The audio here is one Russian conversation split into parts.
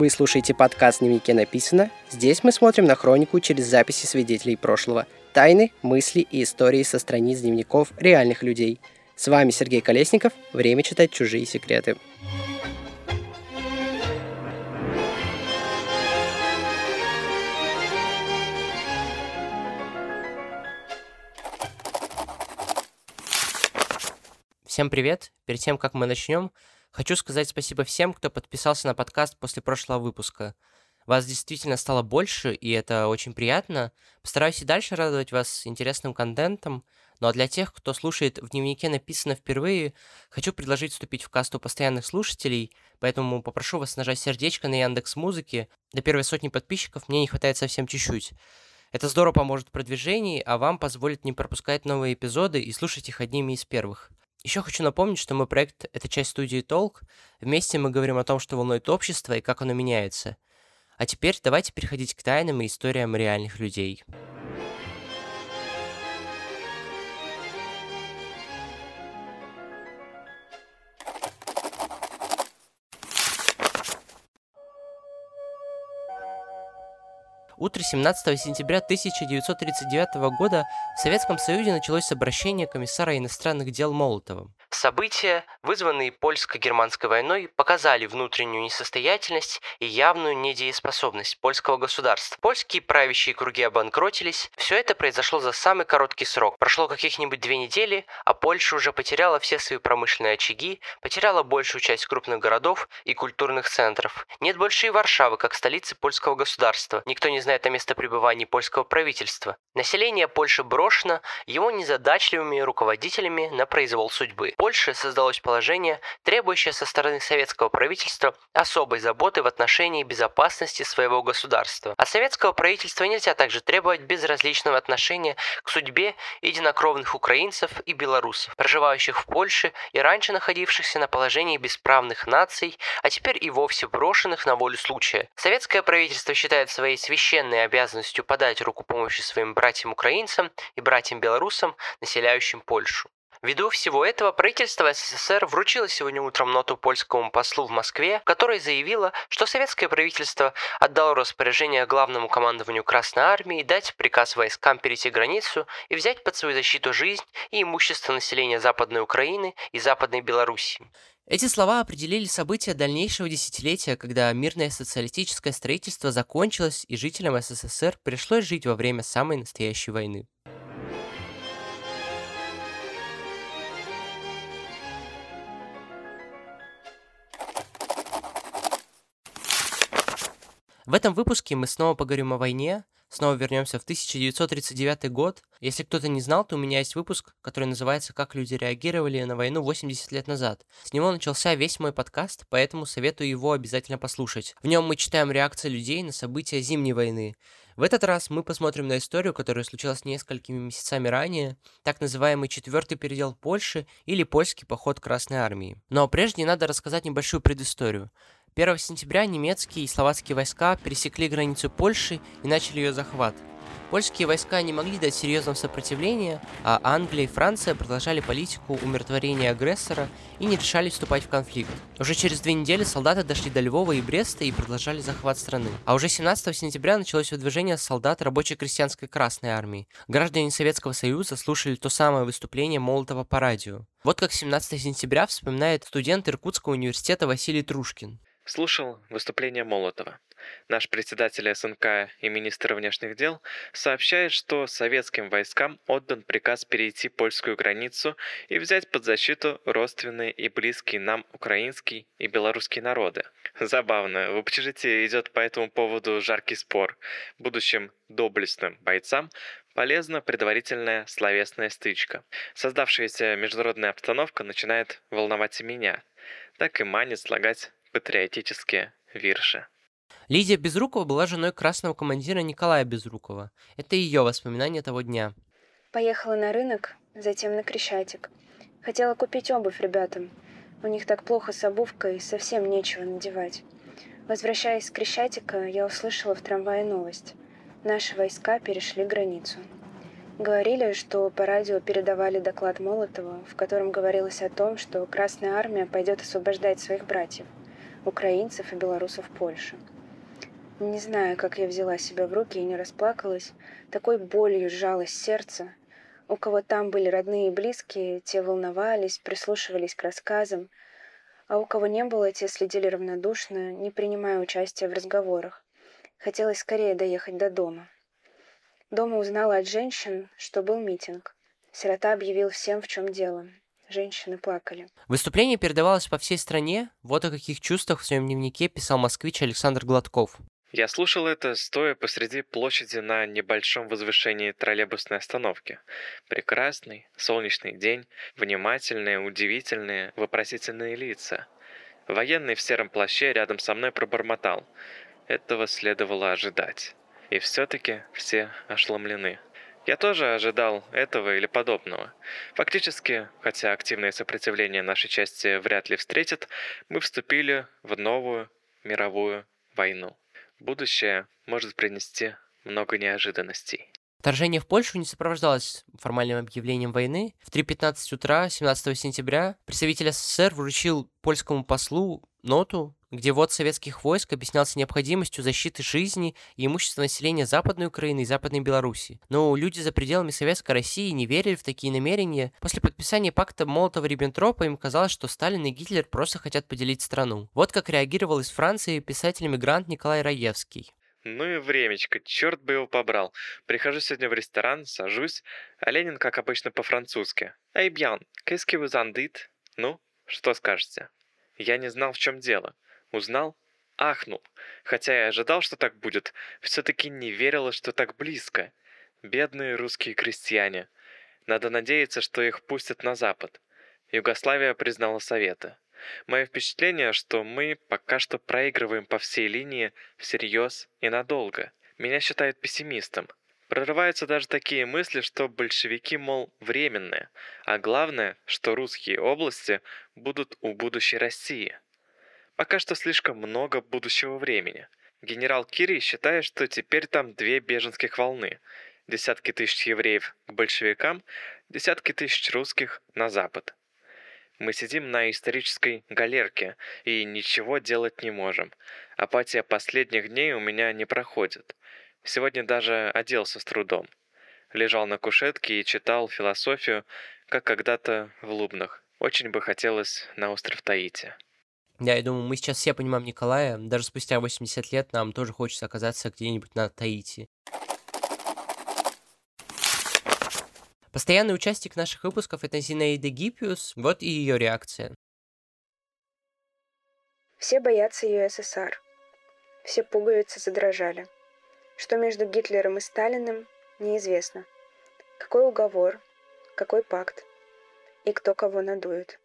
Вы слушаете подкаст «Дневнике написано». Здесь мы смотрим на хронику через записи свидетелей прошлого, тайны, мысли и истории со страниц дневников реальных людей. С вами Сергей Колесников. Время читать чужие секреты. Всем привет! Перед тем, как мы начнем, хочу сказать спасибо всем, кто подписался на подкаст после прошлого выпуска. Вас действительно стало больше, и это очень приятно. Постараюсь и дальше радовать вас интересным контентом. Ну а для тех, кто слушает в дневнике написано впервые, хочу предложить вступить в касту постоянных слушателей, поэтому попрошу вас нажать сердечко на Яндекс Музыки. До первой сотни подписчиков мне не хватает совсем чуть-чуть. Это здорово поможет в продвижении, а вам позволит не пропускать новые эпизоды и слушать их одними из первых. Еще хочу напомнить, что мой проект — это часть студии Толк. Вместе мы говорим о том, что волнует общество и как оно меняется. А теперь давайте переходить к тайнам и историям реальных людей. Утро 17 сентября 1939 года в Советском Союзе началось обращение комиссара иностранных дел Молотова. События, вызванные польско-германской войной, показали внутреннюю несостоятельность и явную недееспособность польского государства. Польские правящие круги обанкротились. Все это произошло за самый короткий срок. Прошло каких-нибудь две недели, а Польша уже потеряла все свои промышленные очаги, потеряла большую часть крупных городов и культурных центров. Нет больше и Варшавы, как столицы польского государства. Никто не знает о местопребывании польского правительства. Население Польши брошено его незадачливыми руководителями на произвол судьбы. Польше создалось положение, требующее со стороны советского правительства особой заботы в отношении безопасности своего государства. От советского правительства нельзя также требовать безразличного отношения к судьбе единокровных украинцев и белорусов, проживающих в Польше и раньше находившихся на положении бесправных наций, а теперь и вовсе брошенных на волю случая. Советское правительство считает своей священной обязанностью подать руку помощи своим братьям-украинцам и братьям-белорусам, населяющим Польшу. Ввиду всего этого правительство СССР вручило сегодня утром ноту польскому послу в Москве, в которой заявило, что советское правительство отдало распоряжение главному командованию Красной Армии дать приказ войскам перейти границу и взять под свою защиту жизнь и имущество населения Западной Украины и Западной Белоруссии. Эти слова определили события дальнейшего десятилетия, когда мирное социалистическое строительство закончилось и жителям СССР пришлось жить во время самой настоящей войны. В этом выпуске мы снова поговорим о войне, снова вернемся в 1939 год. Если кто-то не знал, то у меня есть выпуск, который называется «Как люди реагировали на войну 80 лет назад». С него начался весь мой подкаст, поэтому советую его обязательно послушать. В нем мы читаем реакции людей на события Зимней войны. В этот раз мы посмотрим на историю, которая случилась несколькими месяцами ранее, так называемый четвертый передел Польши или польский поход Красной Армии. Но прежде надо рассказать небольшую предысторию. 1 сентября немецкие и словацкие войска пересекли границу Польши и начали ее захват. Польские войска не могли дать серьезного сопротивления, а Англия и Франция продолжали политику умиротворения агрессора и не решали вступать в конфликт. Уже через две недели солдаты дошли до Львова и Бреста и продолжали захват страны. А уже 17 сентября началось выдвижение солдат рабочей крестьянской Красной Армии. Граждане Советского Союза слушали то самое выступление Молотова по радио. Вот как 17 сентября вспоминает студент Иркутского университета Василий Трушкин слушал выступление Молотова. Наш председатель СНК и министр внешних дел сообщает, что советским войскам отдан приказ перейти польскую границу и взять под защиту родственные и близкие нам украинский и белорусский народы. Забавно, в общежитии идет по этому поводу жаркий спор. Будущим доблестным бойцам полезна предварительная словесная стычка. Создавшаяся международная обстановка начинает волновать и меня. Так и манит слагать патриотические вирши. Лидия Безрукова была женой красного командира Николая Безрукова. Это ее воспоминания того дня. Поехала на рынок, затем на Крещатик. Хотела купить обувь ребятам. У них так плохо с обувкой, совсем нечего надевать. Возвращаясь с Крещатика, я услышала в трамвае новость. Наши войска перешли границу. Говорили, что по радио передавали доклад Молотова, в котором говорилось о том, что Красная Армия пойдет освобождать своих братьев – украинцев и белорусов Польши. Не знаю, как я взяла себя в руки и не расплакалась. Такой болью сжалось сердце. У кого там были родные и близкие, те волновались, прислушивались к рассказам, а у кого не было, те следили равнодушно, не принимая участия в разговорах. Хотелось скорее доехать до дома. Дома узнала от женщин, что был митинг. Сирота объявил всем, в чем дело. Женщины плакали. Выступление передавалось по всей стране. Вот о каких чувствах в своем дневнике писал москвич Александр Гладков. Я слушал это, стоя посреди площади на небольшом возвышении троллейбусной остановки. Прекрасный, солнечный день, внимательные, удивительные, вопросительные лица. Военный в сером плаще рядом со мной пробормотал. Этого следовало ожидать. И все-таки все ошеломлены. Я тоже ожидал этого или подобного. Фактически, хотя активное сопротивление нашей части вряд ли встретит, мы вступили в новую мировую войну. Будущее может принести много неожиданностей. Вторжение в Польшу не сопровождалось формальным объявлением войны. В 3.15 утра 17 сентября представитель СССР вручил польскому послу ноту, где ввод советских войск объяснялся необходимостью защиты жизни и имущества населения Западной Украины и Западной Беларуси. Но люди за пределами Советской России не верили в такие намерения. После подписания пакта Молотова-Риббентропа им казалось, что Сталин и Гитлер просто хотят поделить страну. Вот как реагировал из Франции писатель-мигрант Николай Раевский. Ну и времечко, черт бы его побрал. Прихожу сегодня в ресторан, сажусь, а Ленин, как обычно, по-французски. «Эй, Бьян, qu'est-ce que vous en dites?» Ну, что скажете? Я не знал, в чем дело. Узнал? Ахнул. Хотя и ожидал, что так будет, все-таки не верила, что так близко. Бедные русские крестьяне. Надо надеяться, что их пустят на Запад. Югославия признала Советы. Мое впечатление, что мы пока что проигрываем по всей линии всерьез и надолго. Меня считают пессимистом. Прорываются даже такие мысли, что большевики, мол, временные, а главное, что русские области будут у будущей России. Пока что слишком много будущего времени. Генерал Кири считает, что теперь там две беженских волны. Десятки тысяч евреев к большевикам, десятки тысяч русских на запад. Мы сидим на исторической галерке и ничего делать не можем. Апатия последних дней у меня не проходит. Сегодня даже оделся с трудом. Лежал на кушетке и читал философию, как когда-то в Лубнах. Очень бы хотелось на остров Таити. Да, я думаю, мы сейчас все понимаем Николая. Даже спустя 80 лет нам тоже хочется оказаться где-нибудь на Таити. Постоянный участник наших выпусков это Зинаида Гиппиус. Вот и ее реакция. Все боятся ЮССР. Все пуговицы задрожали. Что между Гитлером и Сталиным, неизвестно. Какой уговор, какой пакт и кто кого надует.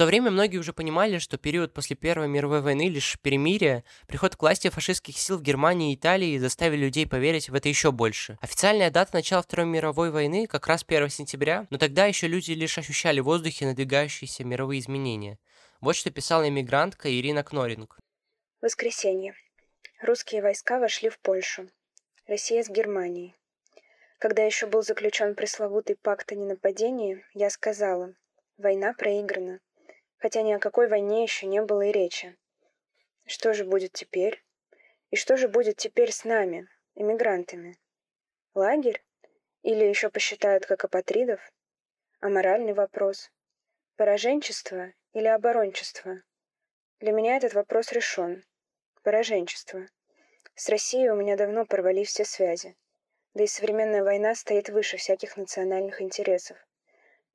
То время многие уже понимали, что период после Первой мировой войны лишь перемирие, приход к власти фашистских сил в Германии и Италии заставили людей поверить в это еще больше. Официальная дата начала Второй мировой войны как раз 1 сентября, но тогда еще люди лишь ощущали в воздухе надвигающиеся мировые изменения. Вот что писала эмигрантка Ирина Кноринг. Воскресенье. Русские войска вошли в Польшу. Россия с Германией. Когда еще был заключен пресловутый пакт о ненападении, я сказала, война проиграна хотя ни о какой войне еще не было и речи. Что же будет теперь? И что же будет теперь с нами, эмигрантами? Лагерь? Или еще посчитают как апатридов? А моральный вопрос? Пораженчество или оборончество? Для меня этот вопрос решен. Пораженчество. С Россией у меня давно порвались все связи. Да и современная война стоит выше всяких национальных интересов.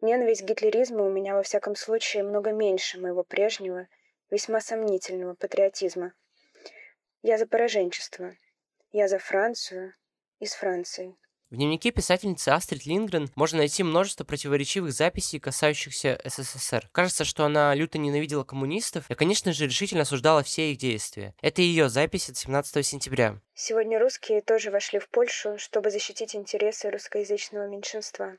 Ненависть к гитлеризму у меня во всяком случае много меньше моего прежнего, весьма сомнительного патриотизма. Я за пораженчество. Я за Францию и с Францией. В дневнике писательницы Астрид Лингрен можно найти множество противоречивых записей, касающихся СССР. Кажется, что она люто ненавидела коммунистов и, конечно же, решительно осуждала все их действия. Это ее запись от 17 сентября. Сегодня русские тоже вошли в Польшу, чтобы защитить интересы русскоязычного меньшинства.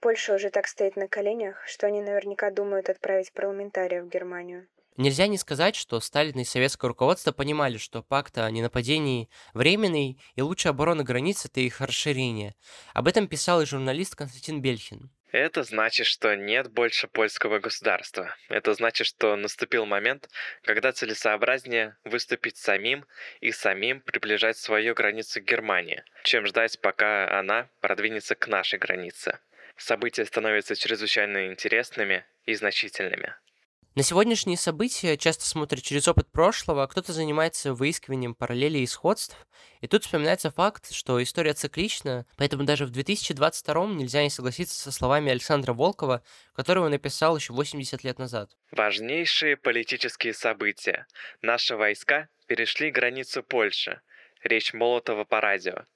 Польша уже так стоит на коленях, что они наверняка думают отправить парламентариев в Германию. Нельзя не сказать, что Сталин и советское руководство понимали, что пакт о ненападении временный, и лучшая оборона границ – это их расширение. Об этом писал и журналист Константин Бельхин. Это значит, что нет больше польского государства. Это значит, что наступил момент, когда целесообразнее выступить самим и самим приближать свою границу к Германии, чем ждать, пока она продвинется к нашей границе. События становятся чрезвычайно интересными и значительными. На сегодняшние события часто смотрят через опыт прошлого, а кто-то занимается выискиванием параллелей и сходств. И тут вспоминается факт, что история циклична, поэтому даже в 2022 нельзя не согласиться со словами Александра Волкова, которые он написал еще 80 лет назад. Важнейшие политические события. Наши войска перешли границу Польши. Речь Молотова по радио.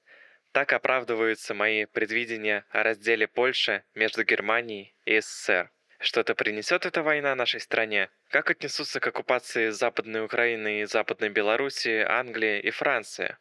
Так оправдываются мои предвидения о разделе Польши между Германией и СССР. Что-то принесет эта война нашей стране? Как отнесутся к оккупации Западной Украины и Западной Белоруссии, Англия и Франция?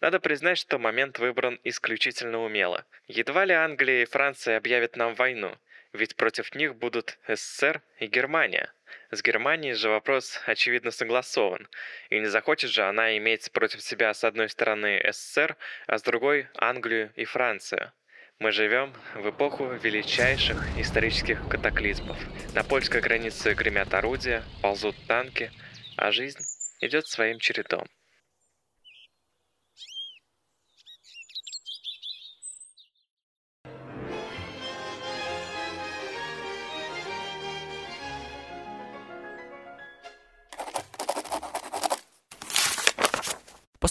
Надо признать, что момент выбран исключительно умело. Едва ли Англия и Франция объявят нам войну, ведь против них будут СССР и Германия. С Германией же вопрос очевидно согласован, и не захочет же она иметь против себя с одной стороны СССР, а с другой Англию и Францию. Мы живем в эпоху величайших исторических катаклизмов. На польской границе гремят орудия, ползут танки, а жизнь идет своим чередом.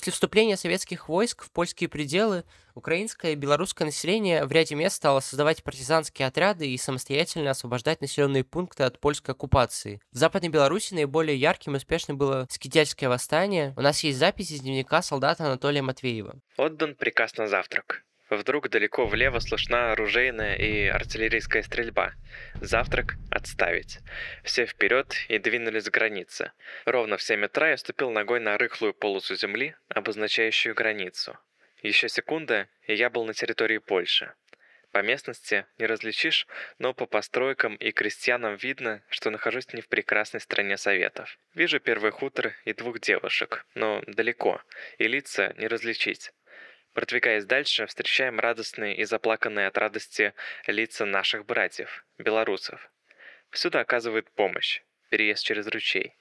После вступления советских войск в польские пределы украинское и белорусское население в ряде мест стало создавать партизанские отряды и самостоятельно освобождать населенные пункты от польской оккупации. В Западной Беларуси наиболее ярким и успешным было скидельское восстание. У нас есть запись из дневника солдата Анатолия Матвеева. Отдан приказ на завтрак. Вдруг далеко влево слышна оружейная и артиллерийская стрельба. Завтрак отставить. Все вперед и двинулись к границе. Ровно в 7 утра я ступил ногой на рыхлую полосу земли, обозначающую границу. Еще секунда, и я был на территории Польши. По местности не различишь, но по постройкам и крестьянам видно, что нахожусь не в прекрасной стране Советов. Вижу первый хутор и двух девушек, но далеко, и лица не различить. Продвигаясь дальше, встречаем радостные и заплаканные от радости лица наших братьев, белорусов. Всюду оказывают помощь, переезд через ручей.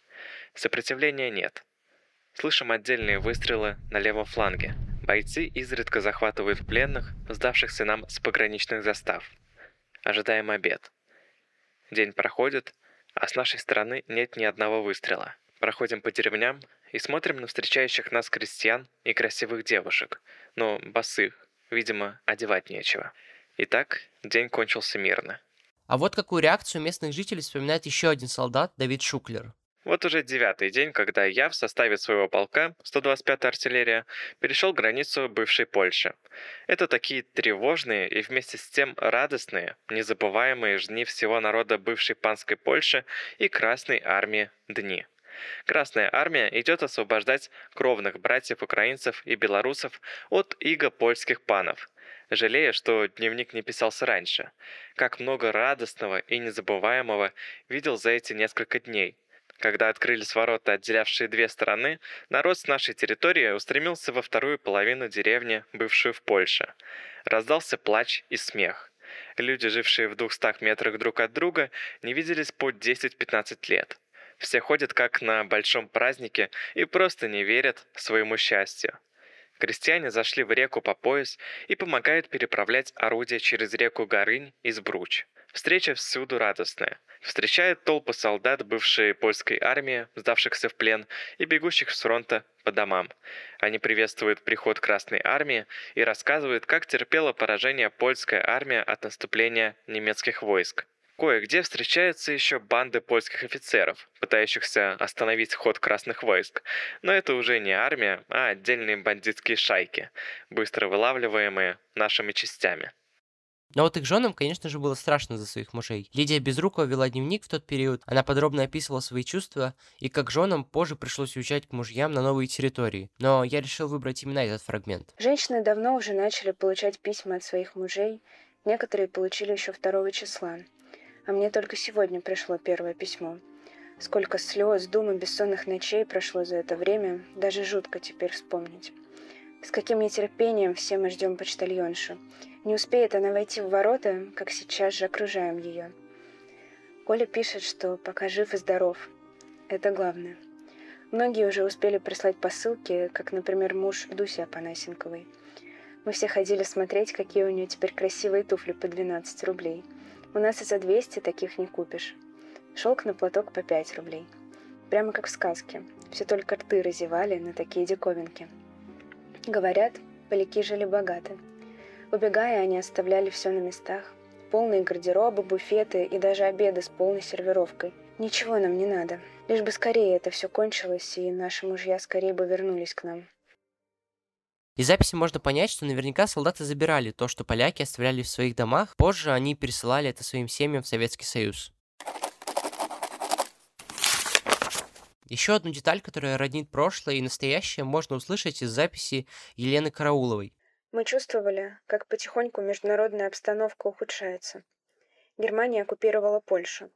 Сопротивления нет. Слышим отдельные выстрелы на левом фланге. Бойцы изредка захватывают пленных, сдавшихся нам с пограничных застав. Ожидаем обед. День проходит, а с нашей стороны нет ни одного выстрела. Проходим по деревням и смотрим на встречающих нас крестьян и красивых девушек, но босых, видимо, одевать нечего. Итак, день кончился мирно. А вот какую реакцию местных жителей вспоминает еще один солдат, Давид Шуклер. Вот уже девятый день, когда я в составе своего полка, 125-я артиллерия, перешел границу бывшей Польши. Это такие тревожные и вместе с тем радостные, незабываемые дни всего народа бывшей панской Польши и Красной армии дни. Красная армия идет освобождать кровных братьев-украинцев и белорусов от иго польских панов, жалея, что дневник не писался раньше. Как много радостного и незабываемого видел за эти несколько дней. Когда открылись ворота, отделявшие две стороны, народ с нашей территории устремился во вторую половину деревни, бывшую в Польше. Раздался плач и смех. Люди, жившие в двухстах метрах друг от друга, не виделись по 10-15 лет. Все ходят как на большом празднике и просто не верят своему счастью. Крестьяне зашли в реку по пояс и помогают переправлять орудия через реку Горынь из Бруч. Встреча всюду радостная. Встречают толпы солдат бывшей польской армии, сдавшихся в плен, и бегущих с фронта по домам. Они приветствуют приход Красной армии и рассказывают, как терпела поражение польская армия от наступления немецких войск. Кое-где встречаются еще банды польских офицеров, пытающихся остановить ход красных войск. Но это уже не армия, а отдельные бандитские шайки, быстро вылавливаемые нашими частями. Но вот их женам, конечно же, было страшно за своих мужей. Лидия Безрукова вела дневник в тот период, она подробно описывала свои чувства, и как женам позже пришлось уезжать к мужьям на новые территории. Но я решил выбрать именно этот фрагмент. Женщины давно уже начали получать письма от своих мужей, некоторые получили еще 2 числа а мне только сегодня пришло первое письмо. Сколько слез, дум и бессонных ночей прошло за это время, даже жутко теперь вспомнить. С каким нетерпением все мы ждем почтальоншу. Не успеет она войти в ворота, как сейчас же окружаем ее. Коля пишет, что пока жив и здоров. Это главное. Многие уже успели прислать посылки, как, например, муж Дуси Апанасенковой. Мы все ходили смотреть, какие у нее теперь красивые туфли по 12 рублей. У нас и за 200 таких не купишь. Шелк на платок по 5 рублей. Прямо как в сказке. Все только рты разевали на такие диковинки. Говорят, поляки жили богато. Убегая, они оставляли все на местах. Полные гардеробы, буфеты и даже обеды с полной сервировкой. Ничего нам не надо. Лишь бы скорее это все кончилось, и наши мужья скорее бы вернулись к нам. Из записи можно понять, что наверняка солдаты забирали то, что поляки оставляли в своих домах. Позже они пересылали это своим семьям в Советский Союз. Еще одну деталь, которая роднит прошлое и настоящее, можно услышать из записи Елены Карауловой. Мы чувствовали, как потихоньку международная обстановка ухудшается. Германия оккупировала Польшу.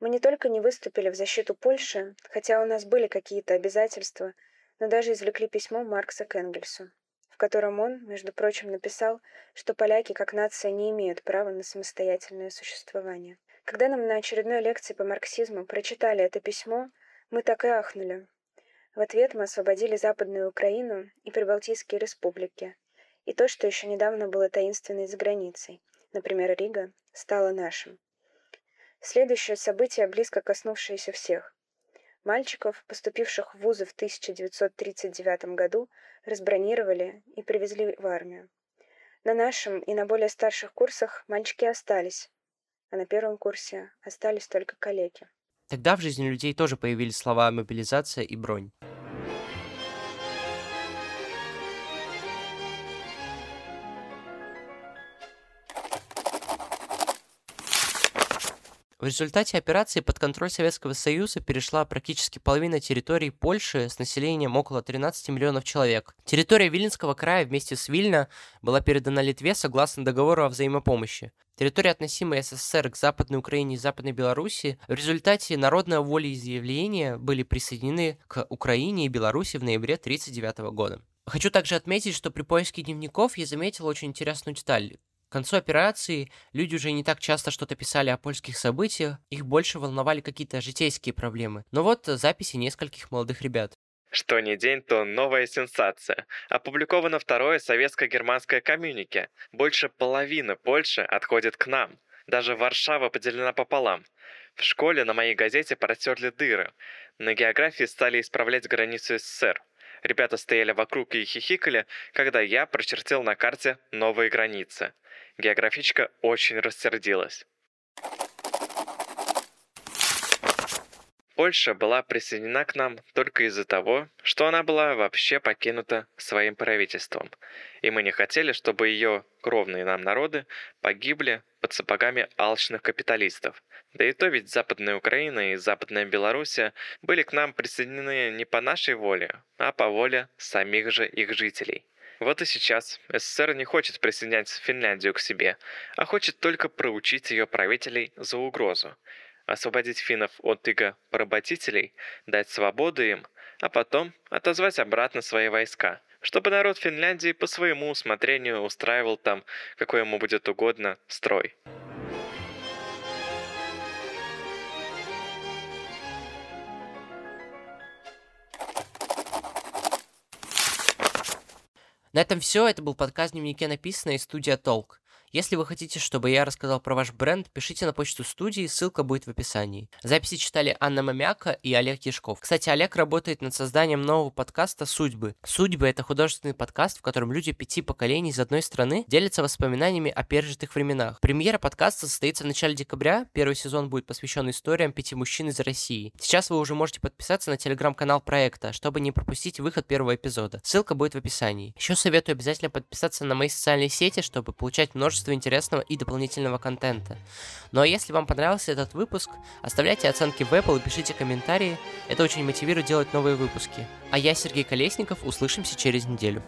Мы не только не выступили в защиту Польши, хотя у нас были какие-то обязательства, но даже извлекли письмо Маркса к Энгельсу, в котором он, между прочим, написал, что поляки как нация не имеют права на самостоятельное существование. Когда нам на очередной лекции по марксизму прочитали это письмо, мы так и ахнули. В ответ мы освободили Западную Украину и Прибалтийские республики. И то, что еще недавно было таинственной за границей, например, Рига, стало нашим. Следующее событие, близко коснувшееся всех. Мальчиков, поступивших в вузы в 1939 году, разбронировали и привезли в армию. На нашем и на более старших курсах мальчики остались, а на первом курсе остались только калеки. Тогда в жизни людей тоже появились слова «мобилизация» и «бронь». В результате операции под контроль Советского Союза перешла практически половина территории Польши с населением около 13 миллионов человек. Территория Виленского края вместе с Вильно была передана Литве согласно договору о взаимопомощи. Территории, относимые СССР к Западной Украине и Западной Белоруссии, в результате народного волеизъявления были присоединены к Украине и Беларуси в ноябре 1939 года. Хочу также отметить, что при поиске дневников я заметил очень интересную деталь. К концу операции люди уже не так часто что-то писали о польских событиях, их больше волновали какие-то житейские проблемы. Но вот записи нескольких молодых ребят. Что не день, то новая сенсация. Опубликовано второе советско-германское коммюнике. Больше половины Польши отходит к нам. Даже Варшава поделена пополам. В школе на моей газете протерли дыры. На географии стали исправлять границу СССР. Ребята стояли вокруг и хихикали, когда я прочертил на карте новые границы. Географичка очень рассердилась. Польша была присоединена к нам только из-за того, что она была вообще покинута своим правительством, и мы не хотели, чтобы ее кровные нам народы погибли под сапогами алчных капиталистов. Да и то ведь Западная Украина и Западная Белоруссия были к нам присоединены не по нашей воле, а по воле самих же их жителей. Вот и сейчас СССР не хочет присоединять Финляндию к себе, а хочет только проучить ее правителей за угрозу. Освободить финнов от иго поработителей, дать свободу им, а потом отозвать обратно свои войска, чтобы народ Финляндии по своему усмотрению устраивал там, какой ему будет угодно, строй. На этом все. Это был подкаст «Дневнике написано» из студия Толк. Если вы хотите, чтобы я рассказал про ваш бренд, пишите на почту студии, ссылка будет в описании. Записи читали Анна Мамяка и Олег Яшков. Кстати, Олег работает над созданием нового подкаста «Судьбы». «Судьбы» — это художественный подкаст, в котором люди пяти поколений из одной страны делятся воспоминаниями о пережитых временах. Премьера подкаста состоится в начале декабря. Первый сезон будет посвящен историям пяти мужчин из России. Сейчас вы уже можете подписаться на телеграм-канал проекта, чтобы не пропустить выход первого эпизода. Ссылка будет в описании. Еще советую обязательно подписаться на мои социальные сети, чтобы получать множество множество интересного и дополнительного контента. Ну а если вам понравился этот выпуск, оставляйте оценки в Apple и пишите комментарии, это очень мотивирует делать новые выпуски. А я, Сергей Колесников, услышимся через неделю.